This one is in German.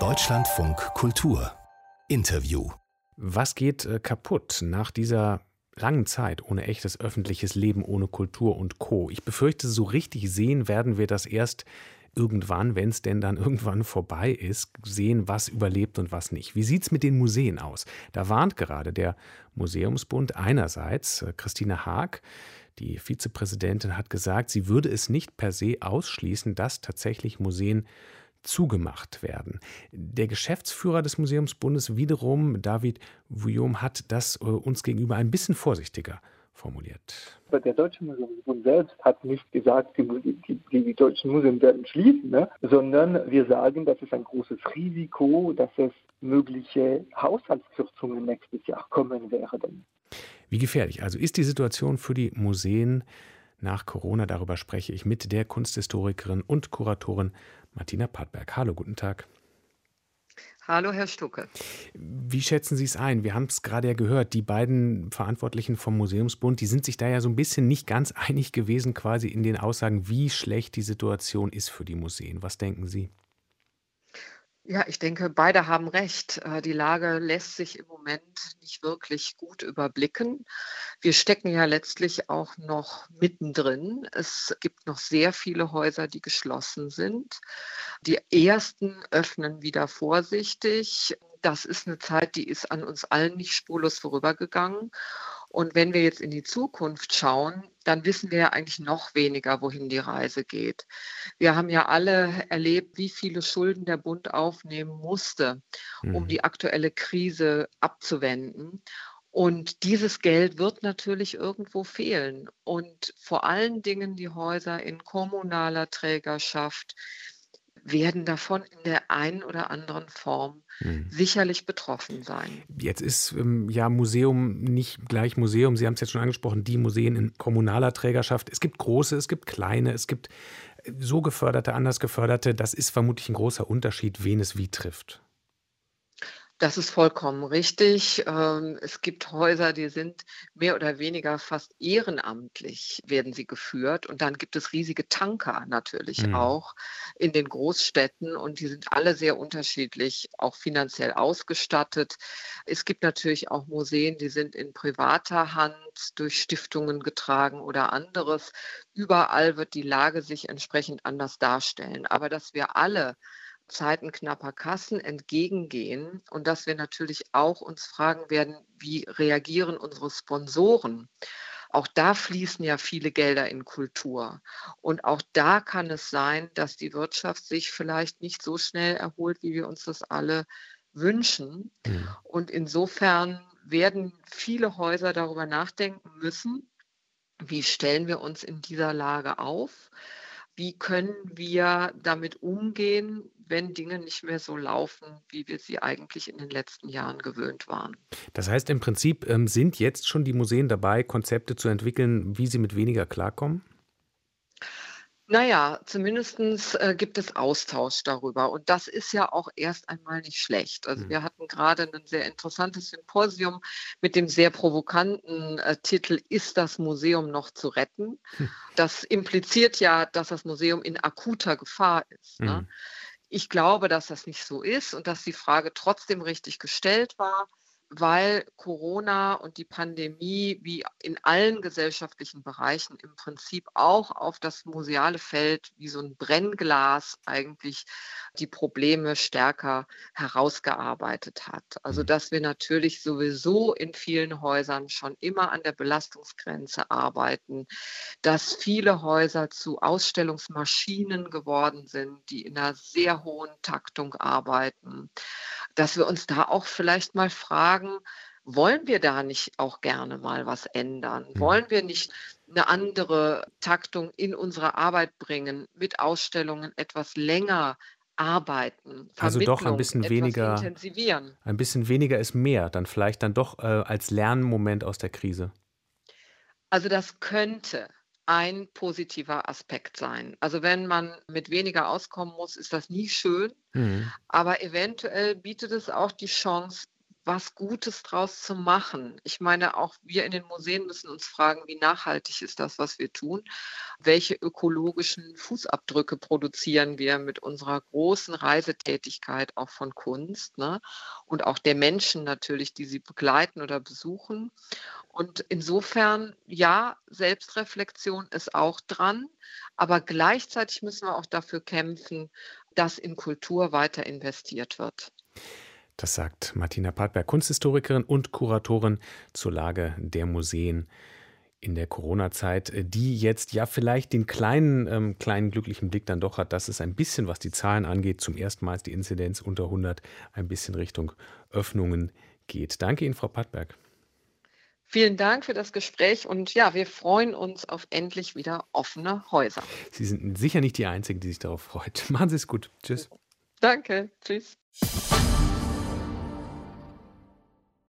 Deutschlandfunk Kultur Interview Was geht äh, kaputt nach dieser langen Zeit ohne echtes öffentliches Leben, ohne Kultur und Co. Ich befürchte, so richtig sehen werden wir das erst irgendwann, wenn es denn dann irgendwann vorbei ist, sehen, was überlebt und was nicht. Wie sieht es mit den Museen aus? Da warnt gerade der Museumsbund einerseits, äh, Christine Haag, die Vizepräsidentin, hat gesagt, sie würde es nicht per se ausschließen, dass tatsächlich Museen zugemacht werden. Der Geschäftsführer des Museumsbundes wiederum, David Vuillaume, hat das äh, uns gegenüber ein bisschen vorsichtiger formuliert. Der Deutsche Museumsbund selbst hat nicht gesagt, die, die, die deutschen Museen werden schließen, ne? sondern wir sagen, das ist ein großes Risiko, dass es mögliche Haushaltskürzungen nächstes Jahr kommen werden. Wie gefährlich also ist die Situation für die Museen nach Corona? Darüber spreche ich mit der Kunsthistorikerin und Kuratorin Martina Padberg. Hallo, guten Tag. Hallo, Herr Stucke. Wie schätzen Sie es ein? Wir haben es gerade ja gehört, die beiden Verantwortlichen vom Museumsbund, die sind sich da ja so ein bisschen nicht ganz einig gewesen, quasi in den Aussagen, wie schlecht die Situation ist für die Museen. Was denken Sie? Ja, ich denke, beide haben recht. Äh, die Lage lässt sich im Moment nicht wirklich gut überblicken. Wir stecken ja letztlich auch noch mittendrin. Es gibt noch sehr viele Häuser, die geschlossen sind. Die ersten öffnen wieder vorsichtig. Das ist eine Zeit, die ist an uns allen nicht spurlos vorübergegangen. Und wenn wir jetzt in die Zukunft schauen, dann wissen wir ja eigentlich noch weniger, wohin die Reise geht. Wir haben ja alle erlebt, wie viele Schulden der Bund aufnehmen musste, um mhm. die aktuelle Krise abzuwenden. Und dieses Geld wird natürlich irgendwo fehlen. Und vor allen Dingen die Häuser in kommunaler Trägerschaft, werden davon in der einen oder anderen Form mhm. sicherlich betroffen sein. Jetzt ist ähm, ja Museum nicht gleich Museum. Sie haben es jetzt schon angesprochen, die Museen in kommunaler Trägerschaft. Es gibt große, es gibt kleine, es gibt äh, so geförderte, anders geförderte. Das ist vermutlich ein großer Unterschied, wen es wie trifft. Das ist vollkommen richtig. Ähm, es gibt Häuser, die sind mehr oder weniger fast ehrenamtlich, werden sie geführt. Und dann gibt es riesige Tanker natürlich mhm. auch in den Großstädten und die sind alle sehr unterschiedlich, auch finanziell ausgestattet. Es gibt natürlich auch Museen, die sind in privater Hand durch Stiftungen getragen oder anderes. Überall wird die Lage sich entsprechend anders darstellen. Aber dass wir alle Zeiten knapper Kassen entgegengehen und dass wir natürlich auch uns fragen werden, wie reagieren unsere Sponsoren? Auch da fließen ja viele Gelder in Kultur. Und auch da kann es sein, dass die Wirtschaft sich vielleicht nicht so schnell erholt, wie wir uns das alle wünschen. Mhm. Und insofern werden viele Häuser darüber nachdenken müssen, wie stellen wir uns in dieser Lage auf? Wie können wir damit umgehen, wenn Dinge nicht mehr so laufen, wie wir sie eigentlich in den letzten Jahren gewöhnt waren. Das heißt im Prinzip, ähm, sind jetzt schon die Museen dabei, Konzepte zu entwickeln, wie sie mit weniger klarkommen? Naja, zumindest äh, gibt es Austausch darüber. Und das ist ja auch erst einmal nicht schlecht. Also mhm. wir hatten gerade ein sehr interessantes Symposium mit dem sehr provokanten äh, Titel Ist das Museum noch zu retten? Hm. Das impliziert ja, dass das Museum in akuter Gefahr ist. Ne? Mhm. Ich glaube, dass das nicht so ist und dass die Frage trotzdem richtig gestellt war weil Corona und die Pandemie wie in allen gesellschaftlichen Bereichen im Prinzip auch auf das museale Feld wie so ein Brennglas eigentlich die Probleme stärker herausgearbeitet hat. Also mhm. dass wir natürlich sowieso in vielen Häusern schon immer an der Belastungsgrenze arbeiten, dass viele Häuser zu Ausstellungsmaschinen geworden sind, die in einer sehr hohen Taktung arbeiten, dass wir uns da auch vielleicht mal fragen, fragen, wollen wir da nicht auch gerne mal was ändern? Mhm. Wollen wir nicht eine andere Taktung in unsere Arbeit bringen, mit Ausstellungen etwas länger arbeiten, also doch ein bisschen weniger intensivieren. Ein bisschen weniger ist mehr, dann vielleicht dann doch äh, als Lernmoment aus der Krise. Also das könnte ein positiver Aspekt sein. Also wenn man mit weniger auskommen muss, ist das nie schön, mhm. aber eventuell bietet es auch die Chance, was Gutes draus zu machen. Ich meine, auch wir in den Museen müssen uns fragen, wie nachhaltig ist das, was wir tun? Welche ökologischen Fußabdrücke produzieren wir mit unserer großen Reisetätigkeit auch von Kunst ne? und auch der Menschen natürlich, die sie begleiten oder besuchen? Und insofern, ja, Selbstreflexion ist auch dran, aber gleichzeitig müssen wir auch dafür kämpfen, dass in Kultur weiter investiert wird. Das sagt Martina Padberg, Kunsthistorikerin und Kuratorin zur Lage der Museen in der Corona-Zeit, die jetzt ja vielleicht den kleinen, ähm, kleinen glücklichen Blick dann doch hat, dass es ein bisschen, was die Zahlen angeht, zum ersten Mal die Inzidenz unter 100 ein bisschen Richtung Öffnungen geht. Danke Ihnen, Frau Padberg. Vielen Dank für das Gespräch und ja, wir freuen uns auf endlich wieder offene Häuser. Sie sind sicher nicht die Einzigen, die sich darauf freut. Machen Sie es gut. Tschüss. Danke. Tschüss.